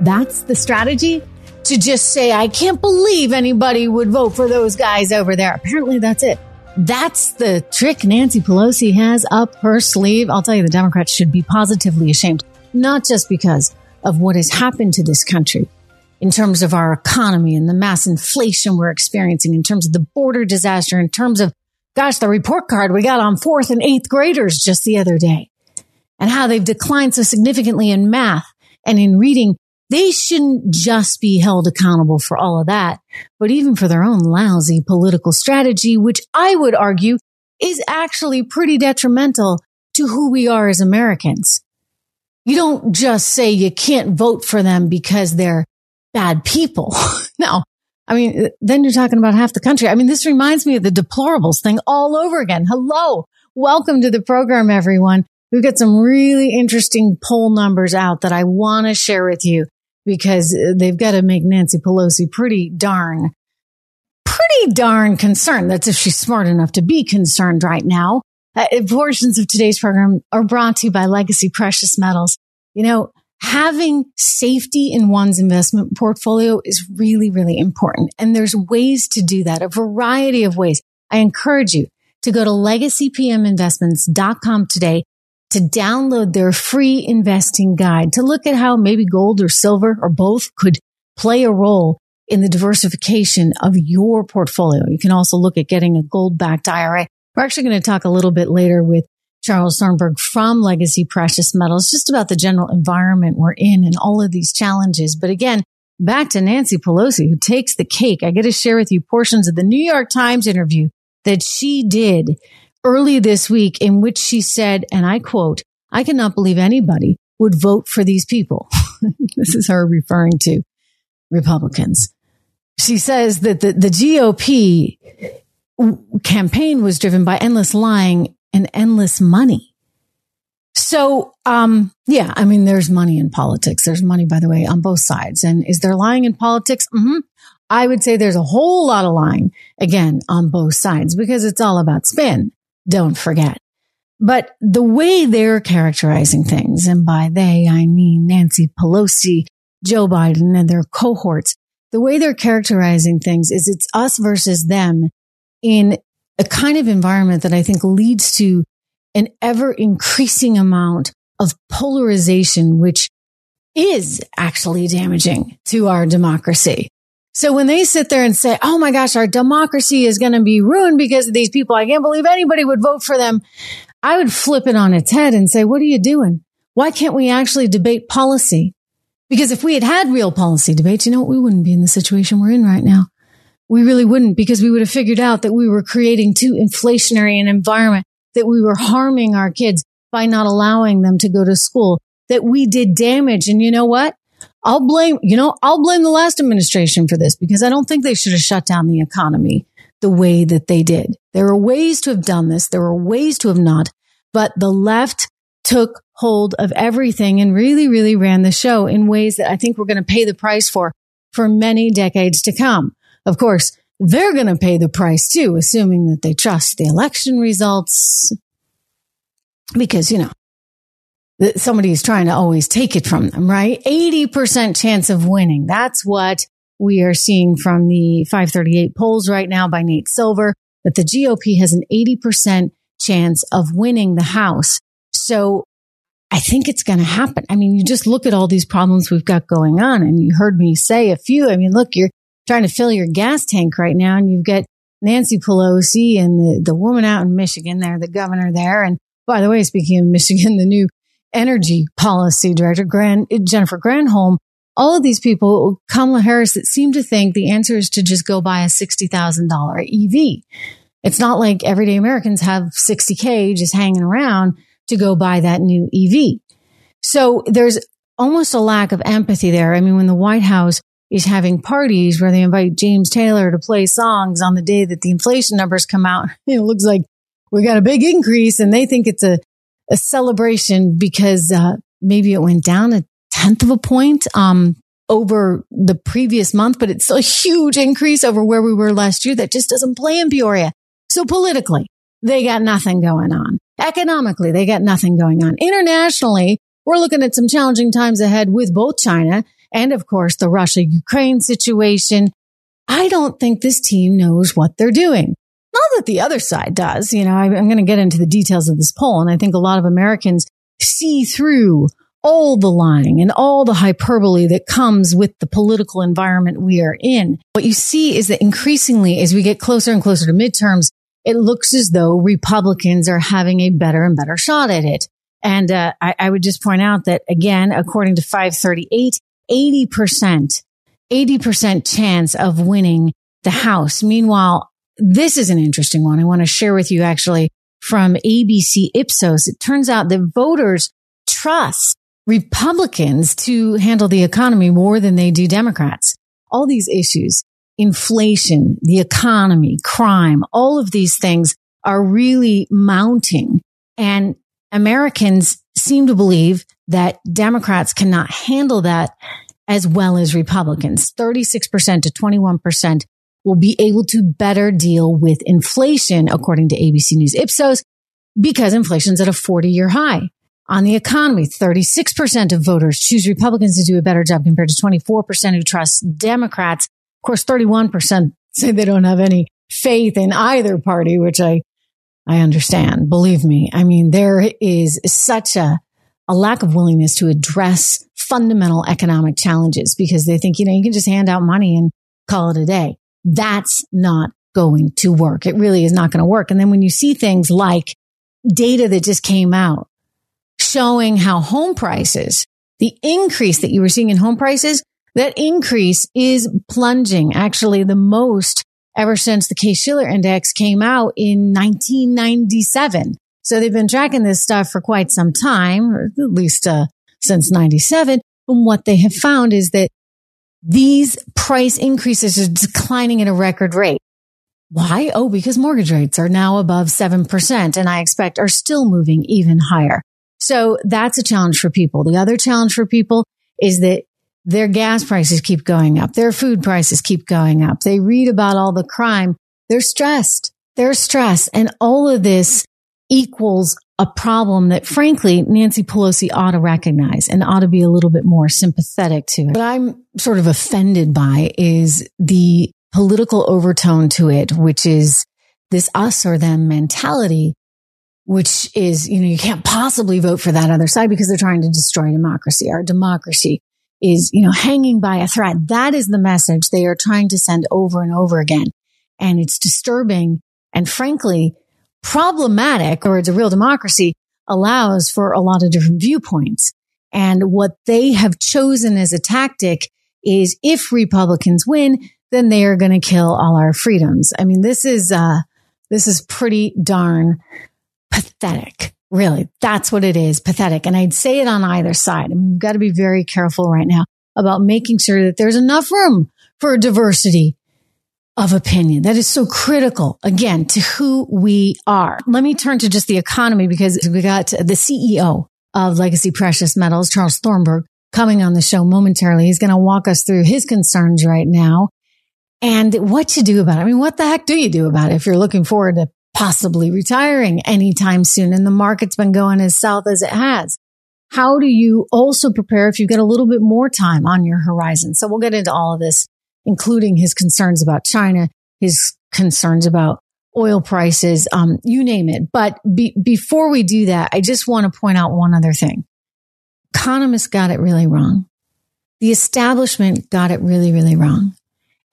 That's the strategy to just say, I can't believe anybody would vote for those guys over there. Apparently that's it. That's the trick Nancy Pelosi has up her sleeve. I'll tell you, the Democrats should be positively ashamed, not just because of what has happened to this country in terms of our economy and the mass inflation we're experiencing, in terms of the border disaster, in terms of, gosh, the report card we got on fourth and eighth graders just the other day and how they've declined so significantly in math and in reading they shouldn't just be held accountable for all of that, but even for their own lousy political strategy, which I would argue is actually pretty detrimental to who we are as Americans. You don't just say you can't vote for them because they're bad people. no. I mean, then you're talking about half the country. I mean, this reminds me of the deplorables thing all over again. Hello. Welcome to the program, everyone. We've got some really interesting poll numbers out that I want to share with you because they've got to make Nancy Pelosi pretty darn, pretty darn concerned. That's if she's smart enough to be concerned right now. Uh, portions of today's program are brought to you by Legacy Precious Metals. You know, having safety in one's investment portfolio is really, really important. And there's ways to do that, a variety of ways. I encourage you to go to legacypminvestments.com today to download their free investing guide to look at how maybe gold or silver or both could play a role in the diversification of your portfolio. You can also look at getting a gold backed IRA. We're actually going to talk a little bit later with Charles Thornburg from Legacy Precious Metals, just about the general environment we're in and all of these challenges. But again, back to Nancy Pelosi, who takes the cake. I get to share with you portions of the New York Times interview that she did early this week in which she said, and I quote, I cannot believe anybody would vote for these people. this is her referring to Republicans. She says that the, the GOP campaign was driven by endless lying and endless money. So, um, yeah, I mean, there's money in politics. There's money, by the way, on both sides. And is there lying in politics? Mm-hmm. I would say there's a whole lot of lying again on both sides because it's all about spin. Don't forget. But the way they're characterizing things, and by they, I mean Nancy Pelosi, Joe Biden and their cohorts, the way they're characterizing things is it's us versus them in a kind of environment that I think leads to an ever increasing amount of polarization, which is actually damaging to our democracy. So when they sit there and say, Oh my gosh, our democracy is going to be ruined because of these people. I can't believe anybody would vote for them. I would flip it on its head and say, what are you doing? Why can't we actually debate policy? Because if we had had real policy debates, you know what? We wouldn't be in the situation we're in right now. We really wouldn't because we would have figured out that we were creating too inflationary an environment, that we were harming our kids by not allowing them to go to school, that we did damage. And you know what? I'll blame, you know, I'll blame the last administration for this because I don't think they should have shut down the economy the way that they did. There are ways to have done this. There are ways to have not, but the left took hold of everything and really, really ran the show in ways that I think we're going to pay the price for for many decades to come. Of course, they're going to pay the price too, assuming that they trust the election results because, you know, somebody's trying to always take it from them, right? 80% chance of winning. That's what we are seeing from the 538 polls right now by Nate Silver that the GOP has an 80% chance of winning the House. So I think it's going to happen. I mean, you just look at all these problems we've got going on and you heard me say a few. I mean, look, you're trying to fill your gas tank right now and you've got Nancy Pelosi and the, the woman out in Michigan there, the governor there. And by the way, speaking of Michigan, the new energy policy director, Gran, Jennifer Granholm, all of these people, Kamala Harris, that seem to think the answer is to just go buy a $60,000 EV. It's not like everyday Americans have 60K just hanging around to go buy that new EV. So there's almost a lack of empathy there. I mean, when the White House is having parties where they invite James Taylor to play songs on the day that the inflation numbers come out, it looks like we got a big increase and they think it's a a celebration because uh, maybe it went down a tenth of a point um, over the previous month, but it's a huge increase over where we were last year. That just doesn't play in Peoria. So politically, they got nothing going on. Economically, they got nothing going on. Internationally, we're looking at some challenging times ahead with both China and of course the Russia Ukraine situation. I don't think this team knows what they're doing. Not that the other side does. You know, I'm going to get into the details of this poll. And I think a lot of Americans see through all the lying and all the hyperbole that comes with the political environment we are in. What you see is that increasingly, as we get closer and closer to midterms, it looks as though Republicans are having a better and better shot at it. And uh, I, I would just point out that again, according to 538, 80%, 80% chance of winning the House. Meanwhile, this is an interesting one. I want to share with you actually from ABC Ipsos. It turns out that voters trust Republicans to handle the economy more than they do Democrats. All these issues, inflation, the economy, crime, all of these things are really mounting. And Americans seem to believe that Democrats cannot handle that as well as Republicans. 36% to 21% will be able to better deal with inflation, according to ABC News Ipsos, because inflation's at a 40 year high. On the economy, 36% of voters choose Republicans to do a better job compared to 24% who trust Democrats. Of course, 31% say they don't have any faith in either party, which I, I understand. Believe me. I mean, there is such a, a lack of willingness to address fundamental economic challenges because they think, you know, you can just hand out money and call it a day. That's not going to work. It really is not going to work. And then when you see things like data that just came out showing how home prices, the increase that you were seeing in home prices, that increase is plunging actually the most ever since the Case-Shiller index came out in 1997. So they've been tracking this stuff for quite some time, or at least uh, since 97. And what they have found is that these price increases are declining at a record rate. Why? Oh, because mortgage rates are now above 7% and I expect are still moving even higher. So that's a challenge for people. The other challenge for people is that their gas prices keep going up. Their food prices keep going up. They read about all the crime. They're stressed. They're stressed. And all of this equals a problem that frankly, Nancy Pelosi ought to recognize and ought to be a little bit more sympathetic to it. What I'm sort of offended by is the political overtone to it, which is this us or them mentality which is, you know, you can't possibly vote for that other side because they're trying to destroy democracy. Our democracy is, you know, hanging by a thread. That is the message they are trying to send over and over again. And it's disturbing and frankly problematic or it's a real democracy allows for a lot of different viewpoints. And what they have chosen as a tactic is if Republicans win, then they are going to kill all our freedoms. I mean, this is, uh, this is pretty darn pathetic. Really, that's what it is pathetic. And I'd say it on either side. I mean, we've got to be very careful right now about making sure that there's enough room for diversity of opinion. That is so critical again to who we are. Let me turn to just the economy because we got the CEO of Legacy Precious Metals, Charles Thornburg, coming on the show momentarily. He's going to walk us through his concerns right now and what to do about it. I mean, what the heck do you do about it if you're looking forward to possibly retiring anytime soon and the market's been going as south as it has. How do you also prepare if you've got a little bit more time on your horizon? So we'll get into all of this, including his concerns about China, his concerns about oil prices, um, you name it. But be- before we do that, I just want to point out one other thing. Economists got it really wrong. The establishment got it really, really wrong.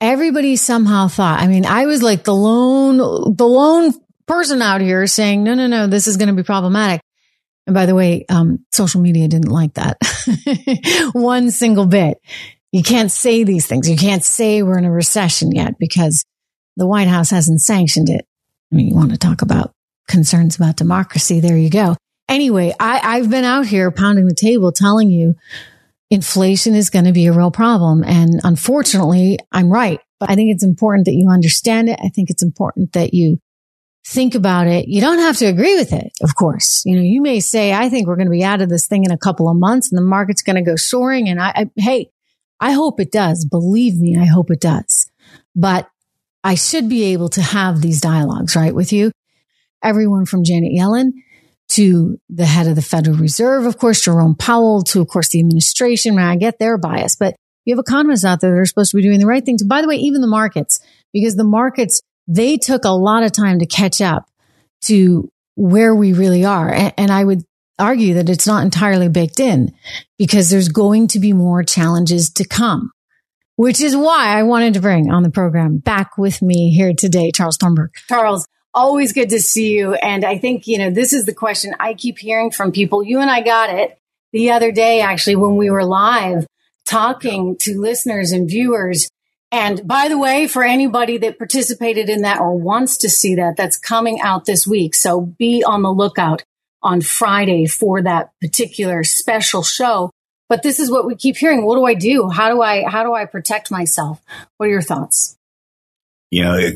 Everybody somehow thought, I mean, I was like the lone, the lone person out here saying, no, no, no, this is going to be problematic. And by the way, um, social media didn't like that one single bit. You can't say these things. You can't say we're in a recession yet because the White House hasn't sanctioned it. I mean, you want to talk about concerns about democracy. There you go. Anyway, I, I've been out here pounding the table telling you inflation is going to be a real problem. And unfortunately, I'm right. But I think it's important that you understand it. I think it's important that you think about it. You don't have to agree with it, of course. You know, you may say, I think we're going to be out of this thing in a couple of months and the market's going to go soaring. And I, I, hey, I hope it does. Believe me, I hope it does. But I should be able to have these dialogues, right, with you. Everyone from Janet Yellen to the head of the Federal Reserve, of course, Jerome Powell, to, of course, the administration. I get their bias, but you have economists out there that are supposed to be doing the right thing. By the way, even the markets, because the markets, they took a lot of time to catch up to where we really are. And, and I would argue that it's not entirely baked in because there's going to be more challenges to come, which is why I wanted to bring on the program back with me here today, Charles Thornburg. Charles, always good to see you. And I think, you know, this is the question I keep hearing from people. You and I got it the other day, actually, when we were live talking to listeners and viewers. And by the way, for anybody that participated in that or wants to see that, that's coming out this week. So be on the lookout on Friday for that particular special show. But this is what we keep hearing. What do I do? How do I, how do I protect myself? What are your thoughts? You know,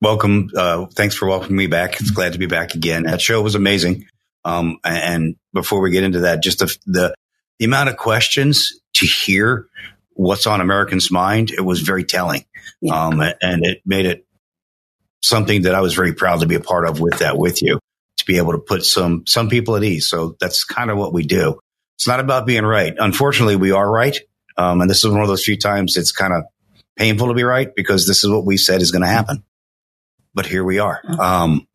welcome. Uh, thanks for welcoming me back. It's glad to be back again. That show was amazing. Um, and before we get into that, just the, the, the amount of questions to hear what's on Americans' mind, it was very telling. Yeah. Um, and it made it something that I was very proud to be a part of with that with you to be able to put some, some people at ease. So that's kind of what we do. It's not about being right. Unfortunately, we are right. Um, and this is one of those few times it's kind of painful to be right because this is what we said is going to happen. But here we are. Mm-hmm. Um,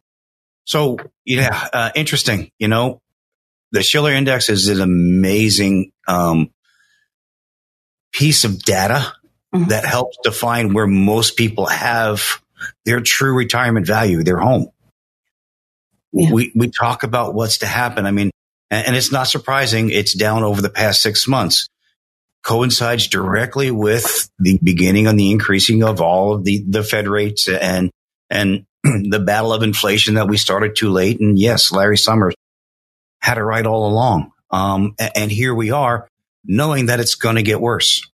so yeah, uh, interesting. You know, the Shiller Index is an amazing um, piece of data mm-hmm. that helps define where most people have their true retirement value, their home. Yeah. We we talk about what's to happen. I mean, and, and it's not surprising. It's down over the past six months. Coincides directly with the beginning on the increasing of all of the the Fed rates and and the battle of inflation that we started too late. And yes, Larry Summers had it right all along. Um, and here we are knowing that it's going to get worse.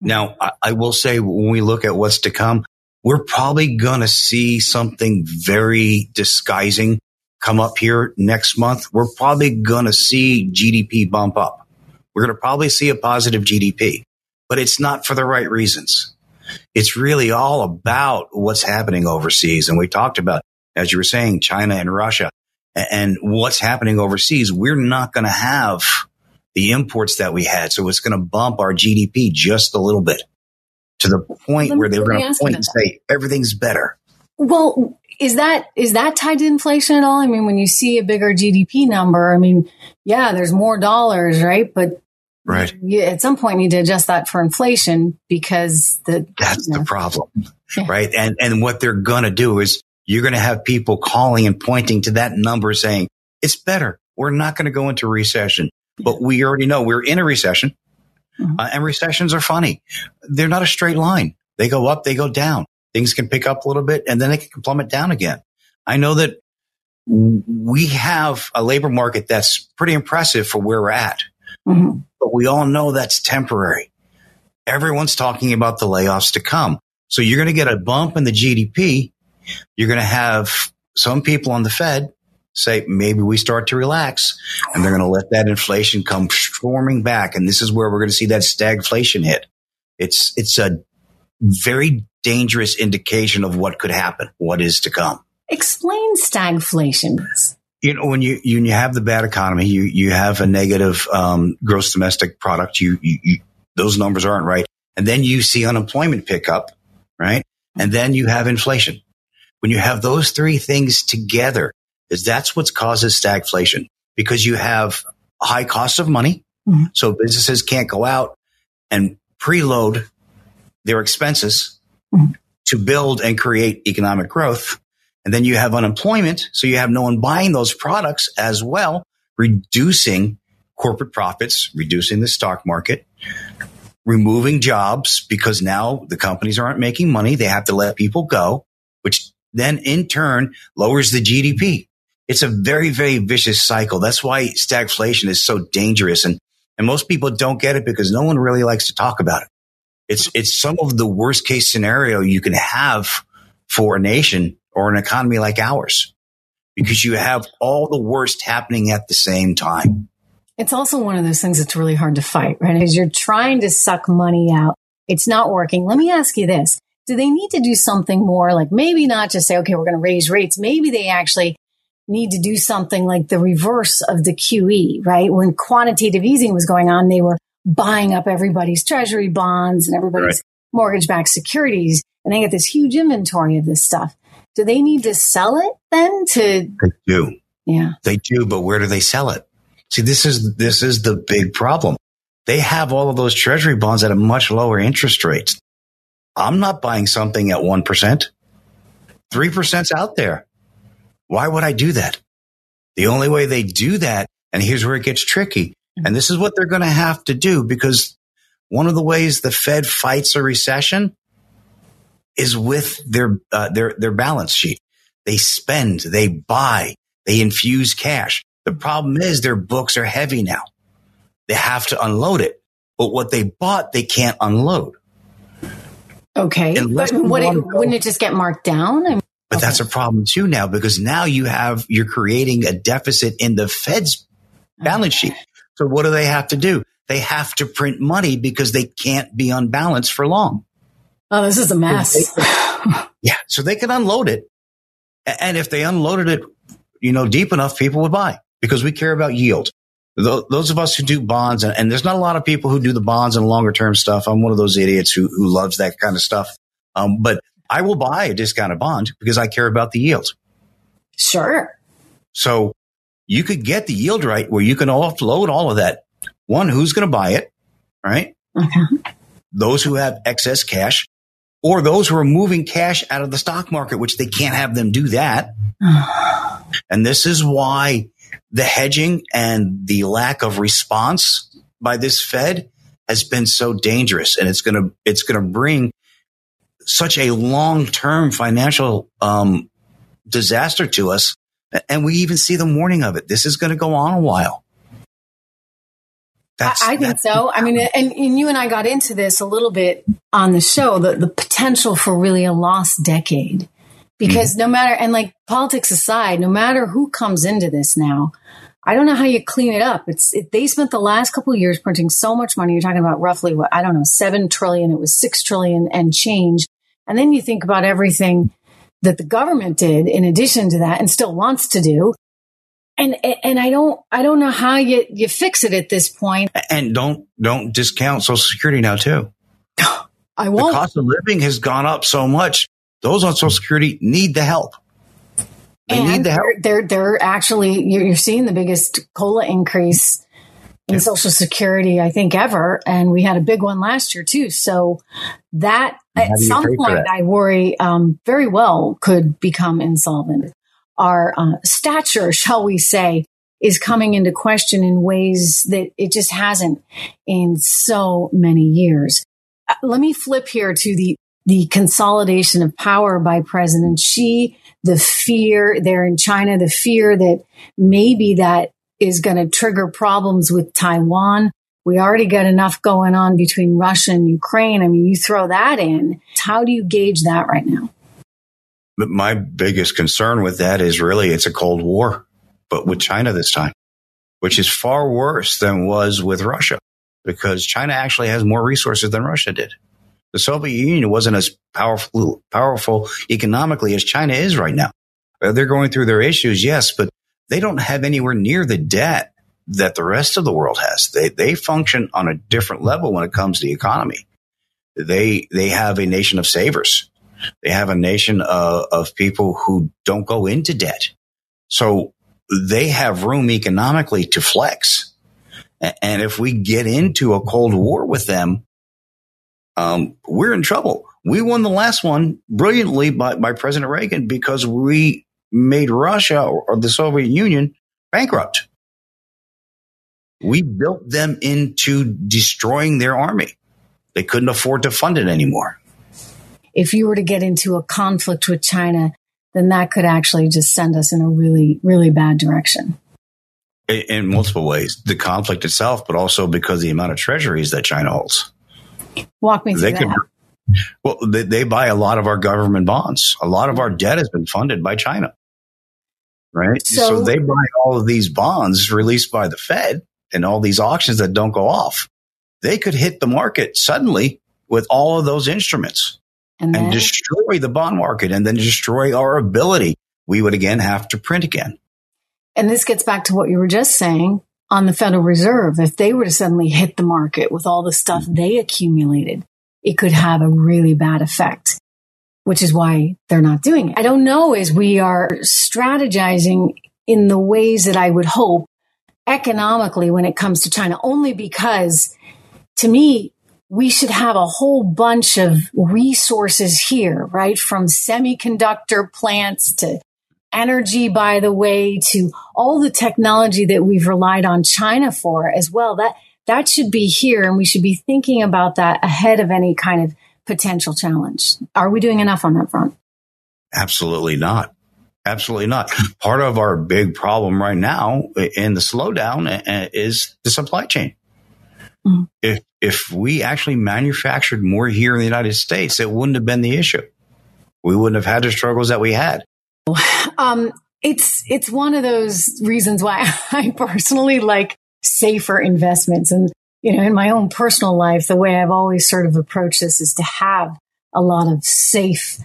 Now, I, I will say when we look at what's to come, we're probably going to see something very disguising come up here next month. We're probably going to see GDP bump up. We're going to probably see a positive GDP, but it's not for the right reasons. It's really all about what's happening overseas. And we talked about, as you were saying, China and Russia and what's happening overseas. We're not going to have the imports that we had. So it's going to bump our GDP just a little bit to the point where they were going to point and say everything's better. Well, is that is that tied to inflation at all? I mean, when you see a bigger GDP number, I mean, yeah, there's more dollars, right? But right, you at some point you need to adjust that for inflation because the that's you know, the problem, yeah. right? And and what they're going to do is you're going to have people calling and pointing to that number saying it's better. We're not going to go into recession, but we already know we're in a recession. Mm-hmm. Uh, and recessions are funny. They're not a straight line. They go up, they go down. Things can pick up a little bit and then they can plummet down again. I know that we have a labor market that's pretty impressive for where we're at, mm-hmm. but we all know that's temporary. Everyone's talking about the layoffs to come. So you're going to get a bump in the GDP. You're going to have some people on the Fed say maybe we start to relax and they're going to let that inflation come storming back. And this is where we're going to see that stagflation hit. It's, it's a very dangerous indication of what could happen, what is to come. Explain stagflation. You know, when you, when you have the bad economy, you, you have a negative, um, gross domestic product. You, you, you, those numbers aren't right. And then you see unemployment pick up, right? And then you have inflation. When you have those three things together, is that's what causes stagflation because you have high cost of money. Mm-hmm. So businesses can't go out and preload their expenses mm-hmm. to build and create economic growth. And then you have unemployment. So you have no one buying those products as well, reducing corporate profits, reducing the stock market, removing jobs because now the companies aren't making money. They have to let people go, which then in turn lowers the GDP it's a very, very vicious cycle. That's why stagflation is so dangerous. And, and most people don't get it because no one really likes to talk about it. It's, it's some of the worst case scenario you can have for a nation or an economy like ours because you have all the worst happening at the same time. It's also one of those things that's really hard to fight, right? As you're trying to suck money out, it's not working. Let me ask you this. Do they need to do something more like maybe not just say, okay, we're going to raise rates. Maybe they actually need to do something like the reverse of the QE, right? When quantitative easing was going on, they were buying up everybody's treasury bonds and everybody's right. mortgage backed securities. And they get this huge inventory of this stuff. Do they need to sell it then to? They do. Yeah. They do, but where do they sell it? See, this is, this is the big problem. They have all of those treasury bonds at a much lower interest rate. I'm not buying something at 1%. 3%'s out there. Why would I do that? The only way they do that, and here's where it gets tricky, and this is what they're going to have to do because one of the ways the Fed fights a recession is with their, uh, their, their balance sheet. They spend, they buy, they infuse cash. The problem is their books are heavy now. They have to unload it, but what they bought, they can't unload. Okay. But would it, wouldn't it just get marked down? I mean, but okay. that's a problem too now because now you have, you're creating a deficit in the Fed's balance sheet. So what do they have to do? They have to print money because they can't be unbalanced for long. Oh, this is a mess. yeah. So they can unload it. And if they unloaded it, you know, deep enough, people would buy because we care about yield. Those of us who do bonds, and there's not a lot of people who do the bonds and longer term stuff. I'm one of those idiots who, who loves that kind of stuff. Um, but I will buy a discounted bond because I care about the yield. Sure. So you could get the yield right where you can offload all of that. One, who's going to buy it? Right. Okay. Those who have excess cash or those who are moving cash out of the stock market, which they can't have them do that. and this is why the hedging and the lack of response by this Fed has been so dangerous. And it's going to, it's going to bring such a long term financial, um, disaster to us. And we even see the warning of it. This is going to go on a while. That's, I, I think so. I mean, and, and, you and I got into this a little bit on the show, the, the potential for really a lost decade. Because mm-hmm. no matter, and like politics aside, no matter who comes into this now, I don't know how you clean it up. It's it, they spent the last couple of years printing so much money. You're talking about roughly what I don't know, seven trillion. It was six trillion and change. And then you think about everything that the government did in addition to that, and still wants to do and and I don't I don't know how you you fix it at this point. And don't don't discount Social Security now too. I won't. The cost of living has gone up so much. Those on Social Security need the help. They and need the help. They're they're actually you're seeing the biggest COLA increase in. Social Security I think ever, and we had a big one last year too. So that at some point I worry um, very well could become insolvent our uh, stature, shall we say, is coming into question in ways that it just hasn't in so many years. Uh, let me flip here to the the consolidation of power by President Xi, the fear there in China, the fear that maybe that is going to trigger problems with Taiwan. We already got enough going on between Russia and Ukraine. I mean, you throw that in. How do you gauge that right now? But my biggest concern with that is really it's a Cold War, but with China this time, which is far worse than was with Russia because China actually has more resources than Russia did. The Soviet Union wasn't as powerful, powerful economically as China is right now. Uh, they're going through their issues, yes, but they don't have anywhere near the debt that the rest of the world has. They, they function on a different level when it comes to the economy. They, they have a nation of savers they have a nation of, of people who don't go into debt. So they have room economically to flex. And if we get into a cold war with them, um, we're in trouble. We won the last one brilliantly by, by President Reagan because we made Russia or, the Soviet Union bankrupt. We built them into destroying their army. They couldn't afford to fund it anymore if you were to get into a conflict with China, then that could actually just send us in a really, really bad direction. In multiple ways, the conflict itself, but also because the amount of treasuries that China holds. Walk me through they that. Could, well, they, they buy a lot of our government bonds. A lot of our debt has been funded by China, right? So, so they buy all of these bonds released by the Fed and all these auctions that don't go off. They could hit the market suddenly with all of those instruments and, and destroy the bond market and then destroy our ability. We would again have to print again. And this gets back to what you were just saying. on the Federal Reserve, if they were to suddenly hit the market with all the stuff mm-hmm. they accumulated, it could have a really bad effect, which is why they're not doing it. I don't know as we are strategizing in the ways that I would hope economically when it comes to China, only because to me, we should have a whole bunch of resources here, right? From semiconductor plants to energy, by the way, to all the technology that we've relied on China for as well. That, that should be here. And we should be thinking about that ahead of any kind of potential challenge. Are we doing enough on that front? Absolutely not. Absolutely not. Part of our big problem right now in the slowdown uh, is the supply chain. Mm-hmm. If if we actually manufactured more here in the United States, it wouldn't have been the issue. We wouldn't have had the struggles that we had. Um, it's it's one of those reasons why I personally like safer investments, and you know, in my own personal life, the way I've always sort of approached this is to have a lot of safe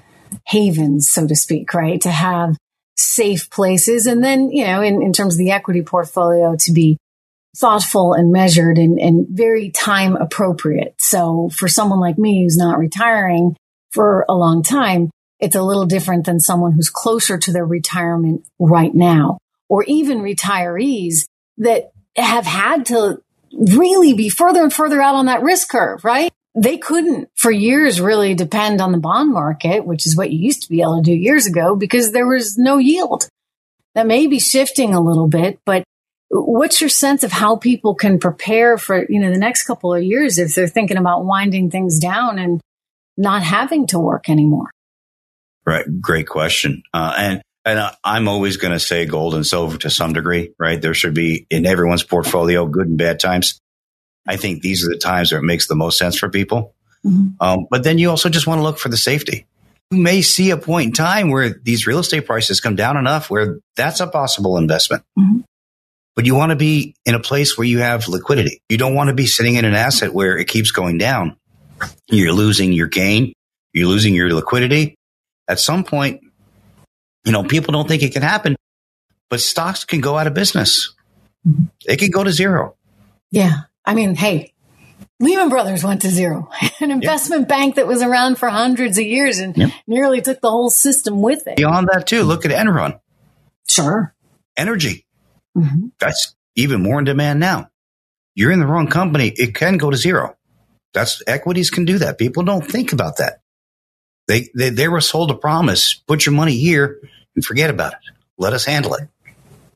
havens, so to speak, right? To have safe places, and then you know, in, in terms of the equity portfolio, to be thoughtful and measured and, and very time appropriate. So for someone like me who's not retiring for a long time, it's a little different than someone who's closer to their retirement right now, or even retirees that have had to really be further and further out on that risk curve, right? They couldn't for years really depend on the bond market, which is what you used to be able to do years ago because there was no yield. That may be shifting a little bit, but what's your sense of how people can prepare for, you know, the next couple of years if they're thinking about winding things down and not having to work anymore? Right. Great question. Uh, and and I'm always going to say gold and silver to some degree, right? There should be in everyone's portfolio good and bad times. I think these are the times where it makes the most sense for people. Mm-hmm. Um, but then you also just want to look for the safety. You may see a point in time where these real estate prices come down enough where that's a possible investment. Mm-hmm. But you want to be in a place where you have liquidity. You don't want to be sitting in an asset where it keeps going down. You're losing your gain. You're losing your liquidity at some point, you know, people don't think it can happen, but stocks can go out of business. Mm-hmm. They can go to zero. Yeah. I mean, hey, Lehman Brothers went to zero. An investment yeah. bank that was around for hundreds of years and yeah. nearly took the whole system with it. Beyond that, too, look at Enron. Sure. Energy. Mm-hmm. That's even more in demand now. You're in the wrong company. It can go to zero. That's equities can do that. People don't think about that. They, they, they were sold a promise. Put your money here and forget about it. Let us handle it.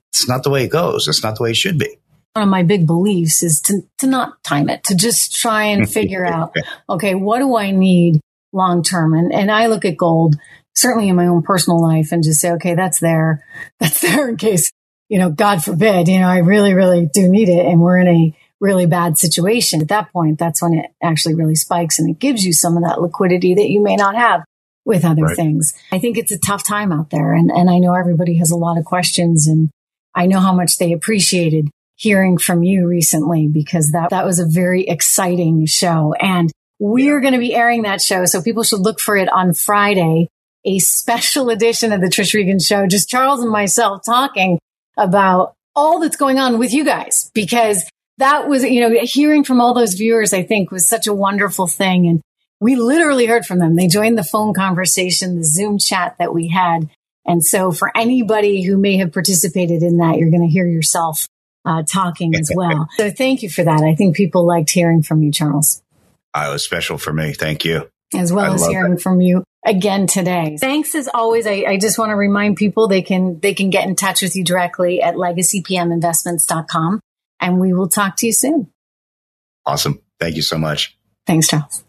It's not the way it goes. It's not the way it should be. One of my big beliefs is to, to not time it, to just try and figure out, okay, what do I need long term? And, and I look at gold certainly in my own personal life and just say, okay, that's there. That's there in case, you know, God forbid, you know, I really, really do need it. And we're in a really bad situation, at that point, that's when it actually really spikes and it gives you some of that liquidity that you may not have with other right. things. I think it's a tough time out there. And, and I know everybody has a lot of questions and I know how much they appreciated hearing from you recently because that, that was a very exciting show. And we're going to be airing that show. So people should look for it on Friday, a special edition of the Trish Regan show, just Charles and myself talking about all that's going on with you guys because that was, you know, hearing from all those viewers, I think was such a wonderful thing. And we literally heard from them. They joined the phone conversation, the Zoom chat that we had. And so for anybody who may have participated in that, you're going to hear yourself uh, talking as well. So thank you for that. I think people liked hearing from you, Charles. Uh, it was special for me. Thank you. As well I as hearing that. from you again today. Thanks as always. I, I, just want to remind people they can they can get in touch with you directly at legacypminvestments.com and we will talk to you soon. Awesome. Thank you so much. Thanks, Charles.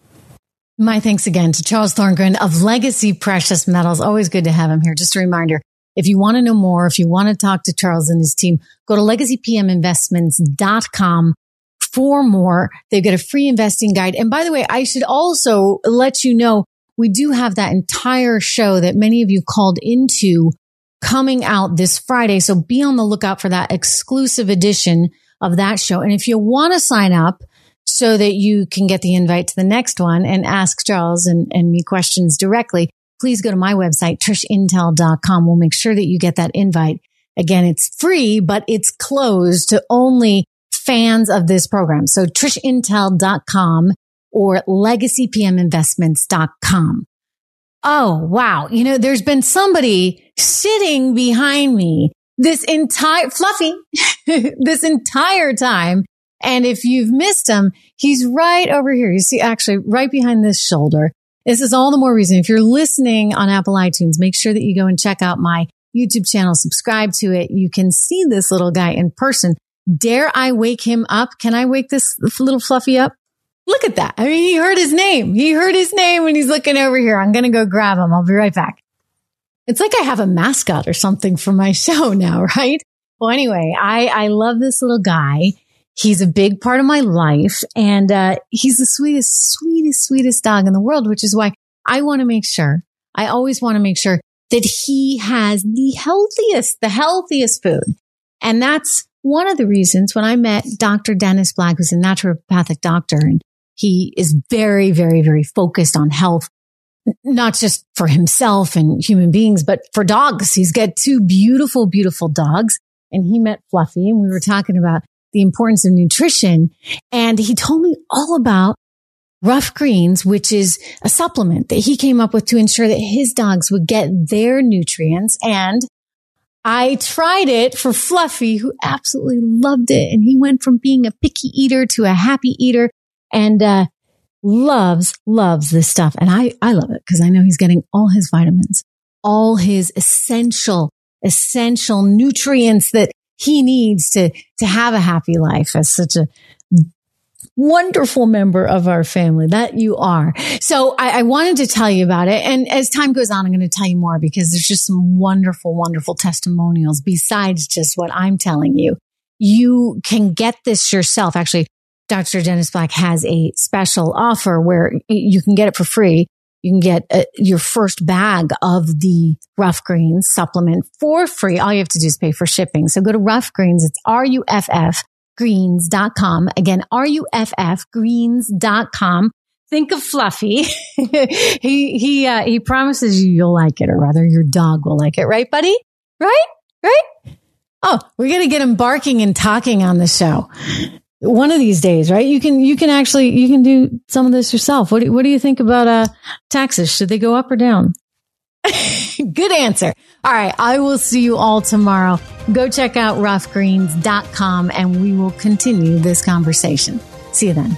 My thanks again to Charles Thornburg of Legacy Precious Metals. Always good to have him here. Just a reminder. If you want to know more, if you want to talk to Charles and his team, go to legacypminvestments.com for more. They've got a free investing guide. And by the way, I should also let you know we do have that entire show that many of you called into coming out this Friday. So be on the lookout for that exclusive edition of that show. And if you want to sign up so that you can get the invite to the next one and ask Charles and, and me questions directly, please go to my website, trishintel.com. We'll make sure that you get that invite Again, it's free, but it's closed to only fans of this program. So trishintel.com or legacypminvestments.com. Oh, wow. You know, there's been somebody sitting behind me this entire fluffy, this entire time. And if you've missed him, he's right over here. You see, actually right behind this shoulder. This is all the more reason. If you're listening on Apple iTunes, make sure that you go and check out my YouTube channel, subscribe to it. You can see this little guy in person. Dare I wake him up? Can I wake this little fluffy up? Look at that. I mean, he heard his name. He heard his name when he's looking over here. I'm going to go grab him. I'll be right back. It's like I have a mascot or something for my show now, right? Well, anyway, I, I love this little guy. He's a big part of my life and, uh, he's the sweetest, sweetest, sweetest dog in the world, which is why I want to make sure, I always want to make sure that he has the healthiest, the healthiest food. And that's one of the reasons when I met Dr. Dennis Black, who's a naturopathic doctor, and he is very, very, very focused on health not just for himself and human beings, but for dogs. He's got two beautiful, beautiful dogs and he met Fluffy and we were talking about the importance of nutrition. And he told me all about Ruff Greens, which is a supplement that he came up with to ensure that his dogs would get their nutrients. And I tried it for Fluffy, who absolutely loved it. And he went from being a picky eater to a happy eater. And, uh, loves, loves this stuff. And I, I love it because I know he's getting all his vitamins, all his essential, essential nutrients that he needs to, to have a happy life as such a wonderful member of our family that you are. So I, I, wanted to tell you about it. And as time goes on, I'm going to tell you more because there's just some wonderful, wonderful testimonials besides just what I'm telling you. You can get this yourself. Actually, Dr. Dennis Black has a special offer where you can get it for free. You can get uh, your first bag of the Ruff Greens supplement for free. All you have to do is pay for shipping. So go to Ruff Greens. It's R-U-F-F greens.com. Again, R-U-F-F greens.com. Think of Fluffy. he, he, uh, he promises you you'll like it or rather your dog will like it. Right, buddy? Right? Right? Oh, we're going to get him barking and talking on the show one of these days, right? You can, you can actually, you can do some of this yourself. What do, what do you think about, uh, taxes? Should they go up or down? Good answer. All right. I will see you all tomorrow. Go check out ruffgreens.com and we will continue this conversation. See you then.